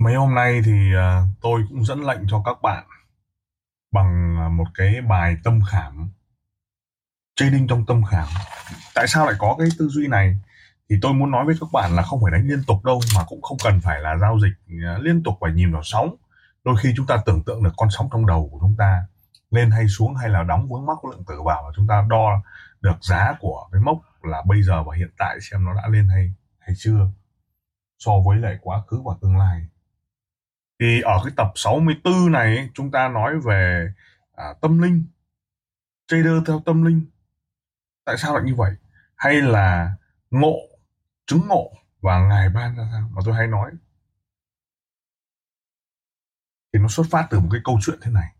Mấy hôm nay thì à, tôi cũng dẫn lệnh cho các bạn bằng à, một cái bài tâm khảm trading trong tâm khảm. Tại sao lại có cái tư duy này? Thì tôi muốn nói với các bạn là không phải đánh liên tục đâu mà cũng không cần phải là giao dịch à, liên tục phải nhìn vào sóng. Đôi khi chúng ta tưởng tượng được con sóng trong đầu của chúng ta lên hay xuống hay là đóng vướng mắc lượng tử vào và chúng ta đo được giá của cái mốc là bây giờ và hiện tại xem nó đã lên hay hay chưa so với lại quá khứ và tương lai thì ở cái tập 64 này chúng ta nói về à, tâm linh trader theo tâm linh. Tại sao lại như vậy? Hay là ngộ chứng ngộ và ngài ban ra sao? Mà tôi hay nói thì nó xuất phát từ một cái câu chuyện thế này.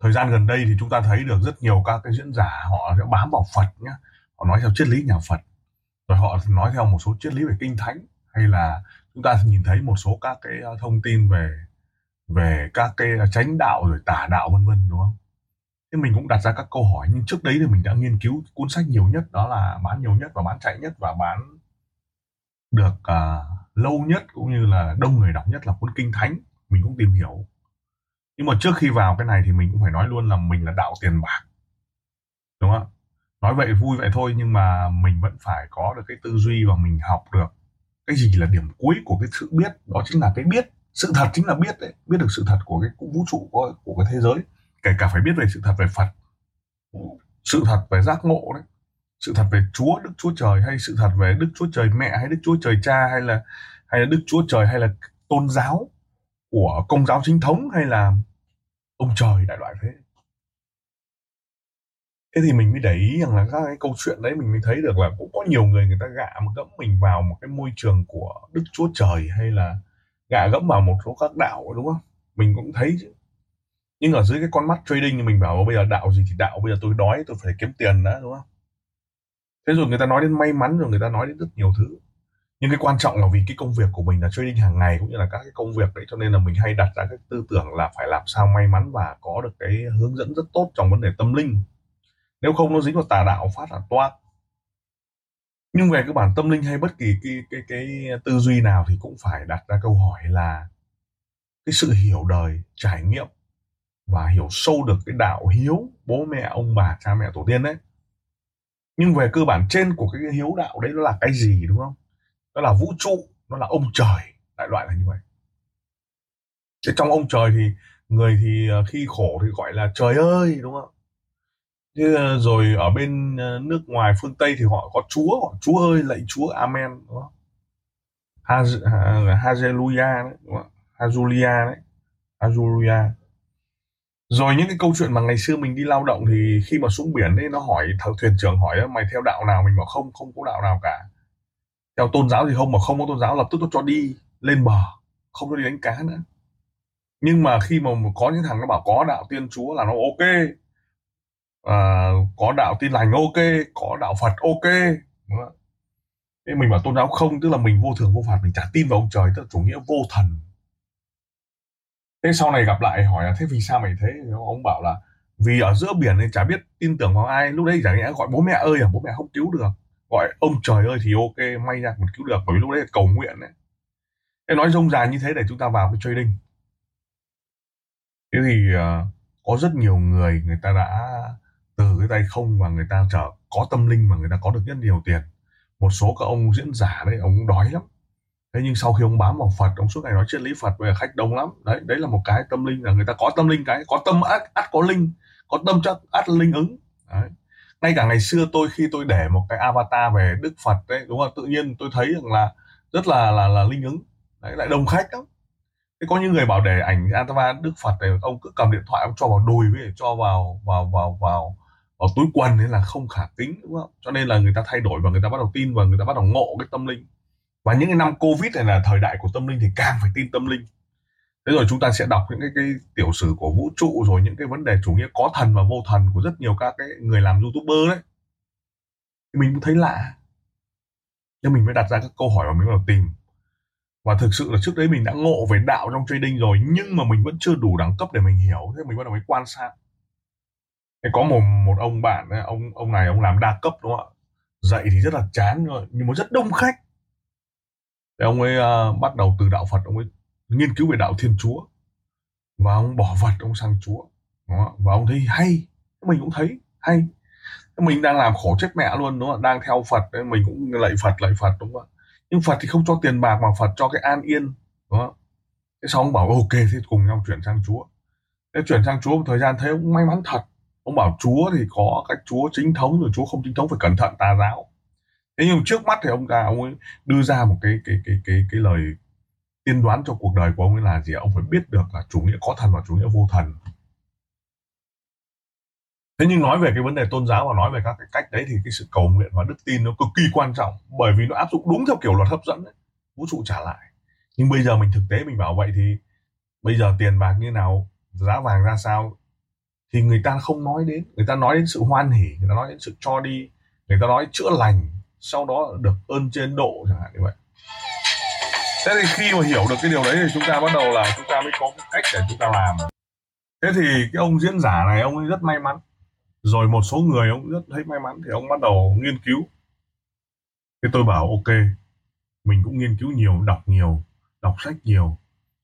Thời gian gần đây thì chúng ta thấy được rất nhiều các cái diễn giả họ sẽ bám vào Phật nhé họ nói theo triết lý nhà Phật. Rồi họ nói theo một số triết lý về kinh thánh hay là chúng ta nhìn thấy một số các cái ờ, thông tin về về các cái ờ, chánh đạo rồi tả đạo vân vân đúng không? Thế mình cũng đặt ra các câu hỏi nhưng trước đấy thì mình đã nghiên cứu cuốn sách nhiều nhất đó là bán nhiều nhất và bán chạy nhất và bán được uh, lâu nhất cũng như là đông người đọc nhất là cuốn kinh thánh mình cũng tìm hiểu. Nhưng mà trước khi vào cái này thì mình cũng phải nói luôn là mình là đạo tiền bạc đúng không nói vậy vui vậy thôi nhưng mà mình vẫn phải có được cái tư duy và mình học được cái gì là điểm cuối của cái sự biết? Đó chính là cái biết. Sự thật chính là biết đấy. Biết được sự thật của cái vũ trụ của, của cái thế giới. Kể cả phải biết về sự thật về phật. Sự thật về giác ngộ đấy. Sự thật về chúa đức chúa trời hay sự thật về đức chúa trời mẹ hay đức chúa trời cha hay là hay là đức chúa trời hay là tôn giáo của công giáo chính thống hay là ông trời đại loại thế thế thì mình mới để ý rằng là các cái câu chuyện đấy mình mới thấy được là cũng có nhiều người người ta gạ một gẫm mình vào một cái môi trường của đức chúa trời hay là gạ gẫm vào một số các đạo, đúng không? Mình cũng thấy chứ. Nhưng ở dưới cái con mắt trading thì mình bảo bây giờ đạo gì thì đạo, bây giờ tôi đói, tôi phải kiếm tiền đã, đúng không? Thế rồi người ta nói đến may mắn rồi người ta nói đến rất nhiều thứ. Nhưng cái quan trọng là vì cái công việc của mình là trading hàng ngày cũng như là các cái công việc đấy, cho nên là mình hay đặt ra cái tư tưởng là phải làm sao may mắn và có được cái hướng dẫn rất tốt trong vấn đề tâm linh nếu không nó dính vào tà đạo phát là toát. Nhưng về cái bản tâm linh hay bất kỳ cái cái cái tư duy nào thì cũng phải đặt ra câu hỏi là cái sự hiểu đời, trải nghiệm và hiểu sâu được cái đạo hiếu bố mẹ, ông bà, cha mẹ, tổ tiên đấy. Nhưng về cơ bản trên của cái hiếu đạo đấy nó là cái gì, đúng không? Nó là vũ trụ, nó là ông trời, đại loại là như vậy. Thế trong ông trời thì người thì ờ, khi khổ thì gọi là trời ơi, đúng không? Như ờ, rồi ở bên ờ, nước ngoài phương Tây thì họ có Chúa, họ Chúa ơi lạy Chúa Amen đúng không? Hallelujah đấy, đúng không? Hazulia đấy. Hazulia Rồi những cái câu chuyện mà ngày xưa mình đi lao động thì khi mà xuống biển ấy nó hỏi thợ thuyền trưởng hỏi mày theo đạo nào mình bảo không không có đạo nào cả. Theo tôn giáo thì không mà không có tôn giáo lập tức nó cho đi lên bờ, không cho đi đánh cá nữa. Nhưng mà khi mà có những thằng nó bảo có đạo tiên chúa là nó ok à, có đạo tin lành ok có đạo phật ok thế mình bảo tôn giáo không tức là mình vô thường vô phạt mình chả tin vào ông trời tức là chủ nghĩa vô thần. Thế sau này gặp lại hỏi là thế vì sao mày thế? Ông bảo là vì ở giữa biển nên chả biết tin tưởng vào ai. Lúc đấy chả nghĩa gọi bố mẹ ơi à? Bố mẹ không cứu được. Gọi ông trời ơi thì ok may ra còn cứu được bởi vì lúc đấy là cầu nguyện đấy thế nói rông dài như thế để chúng ta vào cái trading. Thế thì uh, có rất nhiều người người ta đã từ cái tay không và người ta trở có tâm linh mà người ta có được rất nhiều tiền. Một số các ông diễn giả đấy, ông đói lắm. Thế nhưng sau khi ông bám vào Phật, ông suốt ngày nói triết lý Phật về khách đông lắm. Đấy đấy là một cái tâm linh là người ta có tâm linh cái, có tâm ắt ắt có linh, có tâm chắc ắt linh ứng. Đấy. Ngay cả ngày xưa tôi khi tôi để một cái avatar về Đức Phật đấy, đúng không? Tự nhiên tôi thấy rằng là rất là là là linh ứng. Đấy, lại đông khách lắm. Thế có những người bảo để ảnh avatar Đức Phật này, ông cứ cầm điện thoại, ông cho vào đùi với, cho vào vào vào vào ở túi quần ấy là không khả kính đúng không? Cho nên là người ta thay đổi và người ta bắt đầu tin và người ta bắt đầu ngộ cái tâm linh. Và những cái năm covid này là thời đại của tâm linh thì càng phải tin tâm linh. Thế rồi chúng ta sẽ đọc những cái, cái tiểu sử của vũ trụ rồi những cái vấn đề chủ nghĩa có thần và vô thần của rất nhiều các cái người làm youtuber đấy. Thì mình cũng thấy lạ. Nhưng mình mới đặt ra các câu hỏi và mình bắt đầu tìm. Và thực sự là trước đấy mình đã ngộ về đạo trong trading rồi nhưng mà mình vẫn chưa đủ đẳng cấp để mình hiểu. Thế mình bắt đầu mới quan sát có một một ông bạn ông ông này ông làm đa cấp đúng không ạ? Dạy thì rất là chán rồi nhưng mà rất đông khách. Thì ông ấy uh, bắt đầu từ đạo Phật ông ấy nghiên cứu về đạo Thiên Chúa. Và ông bỏ vật ông sang Chúa đúng không? và ông thấy hay mình cũng thấy hay. Mình đang làm khổ chết mẹ luôn đúng không đang theo Phật mình cũng lạy Phật lạy Phật đúng không nhưng Phật thì không cho tiền bạc mà Phật cho cái an yên đúng không thế sau ông bảo ok thế cùng nhau chuyển sang Chúa. Thế chuyển sang Chúa một thời gian thấy ông may mắn thật ông bảo Chúa thì có cách Chúa chính thống rồi Chúa không chính thống phải cẩn thận tà giáo. Thế nhưng trước mắt thì ông ta, ông ấy đưa ra một cái cái cái cái cái lời tiên đoán cho cuộc đời của ông ấy là gì ông phải biết được là chủ nghĩa có thần và chủ nghĩa vô thần. Thế nhưng nói về cái vấn đề tôn giáo và nói về các cái cách đấy thì cái sự cầu nguyện và đức tin nó cực kỳ quan trọng, bởi vì nó áp dụng đúng theo kiểu luật hấp dẫn ấy. vũ trụ trả lại. Nhưng bây giờ mình thực tế mình bảo vậy thì bây giờ tiền bạc như nào, giá vàng ra sao thì người ta không nói đến, người ta nói đến sự hoan hỉ, người ta nói đến sự cho đi, người ta nói chữa lành, sau đó được ơn trên độ chẳng hạn, như vậy. Thế thì khi mà hiểu được cái điều đấy thì chúng ta bắt đầu là chúng ta mới có cái cách để chúng ta làm. Thế thì cái ông diễn giả này, ông ấy rất may mắn. Rồi một số người ông rất thấy may mắn thì ông bắt đầu nghiên cứu. Thế tôi bảo, ok, mình cũng nghiên cứu nhiều, đọc nhiều, đọc sách nhiều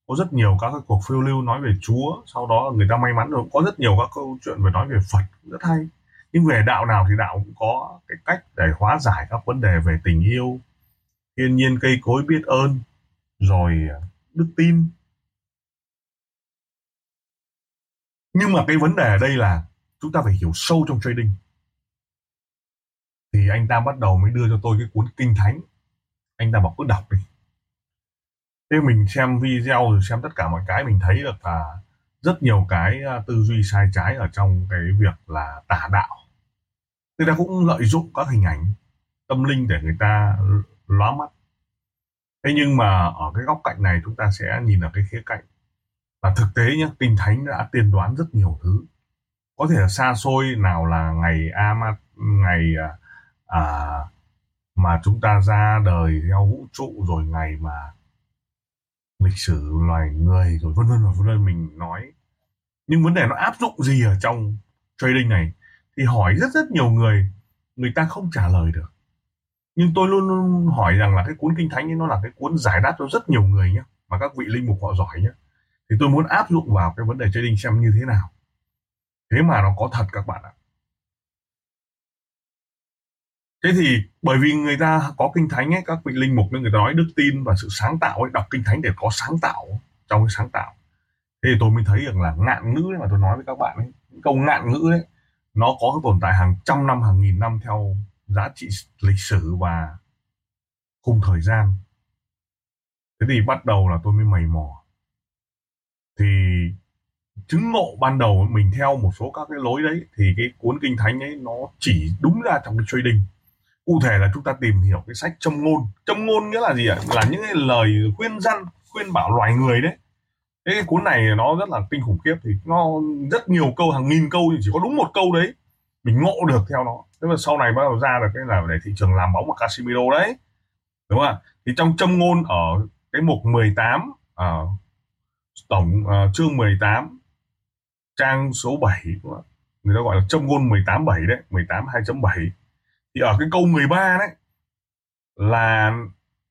có rất nhiều các cái cuộc phiêu lưu nói về Chúa, sau đó người ta may mắn rồi. Có rất nhiều các câu chuyện về nói về Phật, rất hay. Nhưng về đạo nào thì đạo cũng có cái cách để hóa giải các vấn đề về tình yêu, thiên nhiên cây cối biết ơn, rồi à, đức tin. Nhưng mà cái vấn đề ở đây là chúng ta phải hiểu sâu trong trading. Thì anh ta bắt đầu mới đưa cho tôi cái cuốn kinh thánh. Anh ta bảo cứ đọc đi thế mình xem video rồi xem tất cả mọi cái mình thấy được là rất nhiều cái à, tư duy sai trái ở trong cái việc là tà đạo. Người ta cũng lợi dụng các hình ảnh tâm linh để người ta lóa mắt. Thế nhưng mà ở cái góc cạnh này chúng ta sẽ nhìn ở cái khía cạnh. Và thực tế nhé kinh thánh đã tiên đoán rất nhiều thứ. Có thể là xa xôi nào là ngày Amat ngày à, à, mà chúng ta ra đời theo vũ trụ rồi ngày mà lịch sử loài người rồi vân vân và vân vân mình nói. Nhưng vấn đề nó áp dụng gì ở trong trading này? Thì hỏi rất rất nhiều người người ta không trả lời được. Nhưng tôi luôn luôn hỏi rằng là cái cuốn kinh thánh ấy, nó là cái cuốn giải đáp cho rất nhiều người nhé mà các vị linh mục họ giỏi nhé thì tôi muốn áp dụng vào cái vấn đề trading xem như thế nào. Thế mà nó có thật các bạn ạ thế thì bởi vì người ta có kinh thánh ấy, các vị linh mục nên người ta nói đức tin và sự sáng tạo ấy, đọc kinh thánh để có sáng tạo trong cái sáng tạo. Thế thì tôi mới thấy rằng là ngạn ngữ ấy mà tôi nói với các bạn ấy câu ngạn ngữ ấy, nó có cái tồn tại hàng trăm năm, hàng nghìn năm theo giá trị lịch sử và khung thời gian. Thế thì bắt đầu là tôi mới mày mò. Thì chứng ngộ ban đầu mình theo một số các cái lối đấy, thì cái cuốn kinh thánh ấy nó chỉ đúng ra trong cái trading cụ thể là chúng ta tìm hiểu cái sách châm ngôn. Châm ngôn nghĩa là gì ạ? Là những cái lời khuyên răn khuyên bảo loài người đấy. Thế cái cuốn này nó rất là kinh khủng khiếp thì nó rất nhiều câu hàng nghìn câu thì chỉ có đúng một câu đấy mình ngộ được theo nó. Thế mà sau này bắt đầu ra được cái là để thị trường làm bóng của Casimiro đấy. Đúng không ạ? Thì trong châm ngôn ở cái mục 18 uh, à, tổng uh, chương 18 trang số 7 người ta gọi là châm ngôn 18 7 đấy 18 2.7 thì ở cái câu 13 đấy là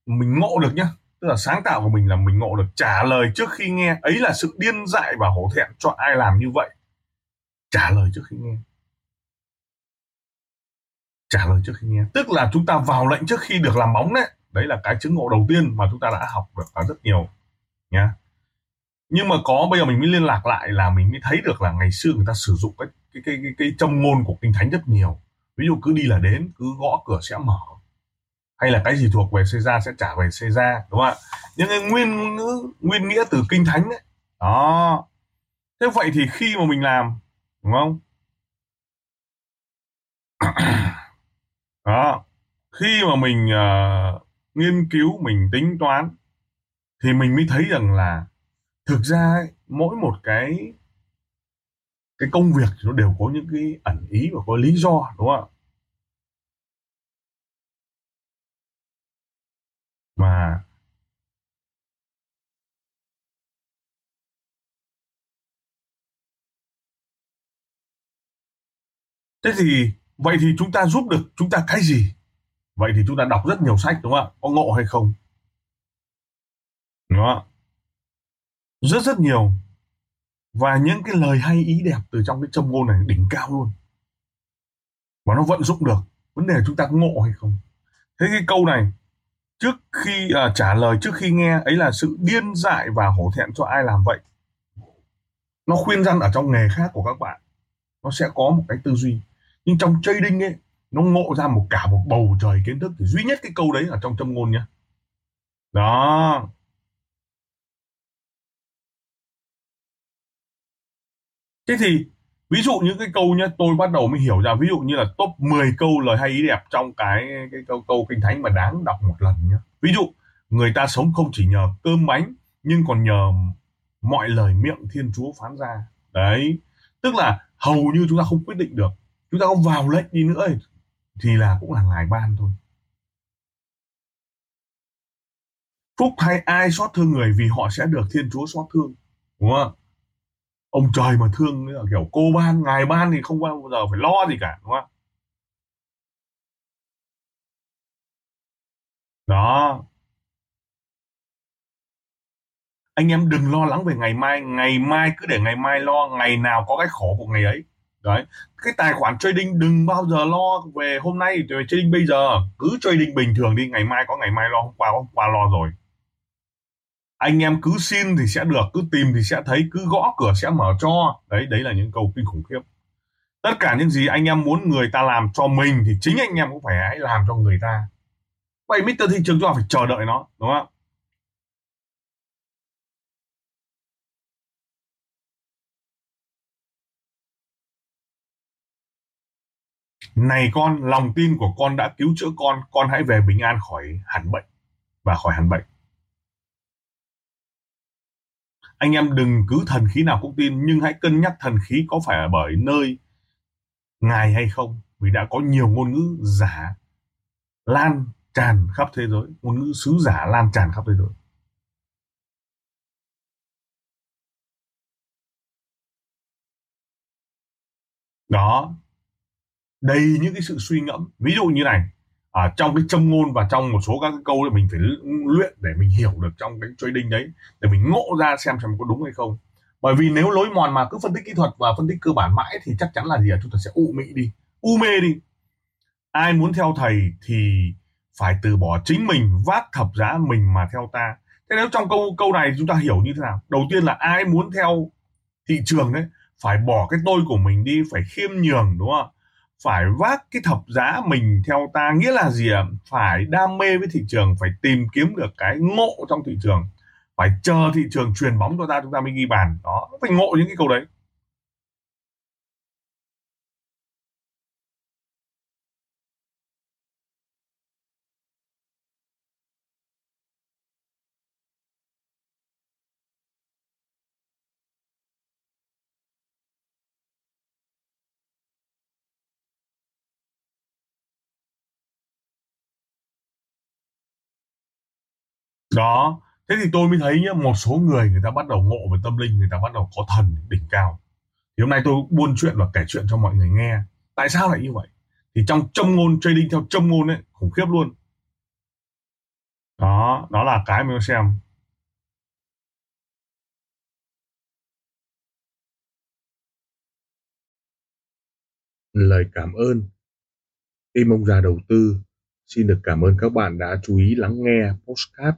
mình ngộ được nhá. Tức là sáng tạo của mình là mình ngộ được trả lời trước khi nghe. Ấy là sự điên dại và hổ thẹn cho ai làm như vậy. Trả lời trước khi nghe. Trả lời trước khi nghe. Tức là chúng ta vào lệnh trước khi được làm bóng đấy. Đấy là cái chứng ngộ đầu tiên mà chúng ta đã học được và rất nhiều nhá. Nhưng mà có bây giờ mình mới liên lạc lại là mình mới thấy được là ngày xưa người ta sử dụng cái cái cái cái, cái châm ngôn của kinh thánh rất nhiều ví dụ cứ đi là đến cứ gõ cửa sẽ mở. Hay là cái gì thuộc về xê ra sẽ trả về xê ra đúng không ạ? Những cái nguyên ngữ nguyên nghĩa từ kinh thánh đấy đó. Thế vậy thì khi mà mình làm đúng không? Đó. Khi mà mình uh, nghiên cứu mình tính toán thì mình mới thấy rằng là thực ra ấy, mỗi một cái cái công việc nó đều có những cái ẩn ý và có lý do, đúng không ạ? Mà thế thì, vậy thì chúng ta giúp được chúng ta cái gì? Vậy thì chúng ta đọc rất nhiều sách, đúng không ạ? Có ngộ hay không? Đúng không ạ? Rất rất nhiều và những cái lời hay ý đẹp từ trong cái châm ngôn này đỉnh cao luôn. Và nó vận dụng được vấn đề là chúng ta ngộ hay không. Thế cái câu này trước khi à, trả lời trước khi nghe ấy là sự điên dại và hổ thẹn cho ai làm vậy nó khuyên răn ở trong nghề khác của các bạn nó sẽ có một cái tư duy. Nhưng trong trading ấy nó ngộ ra một cả một bầu trời kiến thức thì duy nhất cái câu đấy ở trong châm ngôn nhá. Đó. Thế thì, ví dụ những cái câu nhá, tôi bắt đầu mới hiểu ra, ví dụ như là top 10 câu lời hay ý đẹp trong cái cái câu câu kinh thánh mà đáng đọc một lần nhá. Ví dụ, người ta sống không chỉ nhờ cơm bánh, nhưng còn nhờ mọi lời miệng thiên chúa phán ra. Đấy, tức là hầu như chúng ta không quyết định được. Chúng ta có vào lệnh đi nữa thì là cũng là ngài ban thôi. Phúc hay ai xót thương người vì họ sẽ được thiên chúa xót thương, đúng không ông trời mà thương kiểu cô ban, ngài ban thì không bao giờ phải lo gì cả, đúng không? Đó. Anh em đừng lo lắng về ngày mai ngày mai cứ để ngày mai lo, ngày nào có cái khổ của ngày ấy. Đấy. Cái tài khoản trading đừng bao giờ lo về hôm nay, về trading bây giờ. Cứ trading bình thường đi, ngày mai có ngày mai lo, hôm qua có hôm qua lo rồi anh em cứ xin thì sẽ được, cứ tìm thì sẽ thấy, cứ gõ cửa sẽ mở cho. Đấy đấy là những câu kinh khủng khiếp. Tất cả những gì anh em muốn người ta làm cho mình thì chính anh em cũng phải hãy làm cho người ta. Vậy Mr. thị trường cho phải chờ đợi nó, đúng không này con, lòng tin của con đã cứu chữa con con hãy về bình an khỏi hẳn bệnh và khỏi hẳn bệnh anh em đừng cứ thần khí nào cũng tin, nhưng hãy cân nhắc thần khí có phải ở bởi nơi ngài hay không. Vì đã có nhiều ngôn ngữ giả lan tràn khắp thế giới. Ngôn ngữ sứ giả lan tràn khắp thế giới. Đó. Đầy những cái sự suy ngẫm. Ví dụ như này à, trong cái châm ngôn và trong một số các cái câu thì mình phải luyện để mình hiểu được trong cái trading đấy để mình ngộ ra xem xem có đúng hay không. Bởi vì nếu lối mòn mà cứ phân tích kỹ thuật và phân tích cơ bản mãi thì chắc chắn là gì à? chúng ta sẽ u mị đi u mê đi. Ai muốn theo thầy thì phải từ bỏ chính mình vác thập giá mình mà theo ta. Thế nếu trong câu câu này chúng ta hiểu như thế nào? Đầu tiên là ai muốn theo thị trường đấy phải bỏ cái tôi của mình đi phải khiêm nhường đúng không phải vác cái thập giá mình theo ta nghĩa là gì ạ? Phải đam mê với thị trường, phải tìm kiếm được cái ngộ trong thị trường, phải chờ thị trường truyền bóng cho ta, chúng ta mới ghi bàn. Đó, phải ngộ những cái câu đấy. Đó. Thế thì tôi mới thấy nhá, một số người người ta bắt đầu ngộ về tâm linh, người ta bắt đầu có thần đỉnh cao. Thì hôm nay tôi buôn chuyện và kể chuyện cho mọi người nghe. Tại sao lại như vậy? Thì trong châm ngôn, trading theo châm ngôn ấy, khủng khiếp luôn. Đó đó là cái mình xem. Lời cảm ơn. Tim ông già đầu tư, xin được cảm ơn các bạn đã chú ý lắng nghe postcard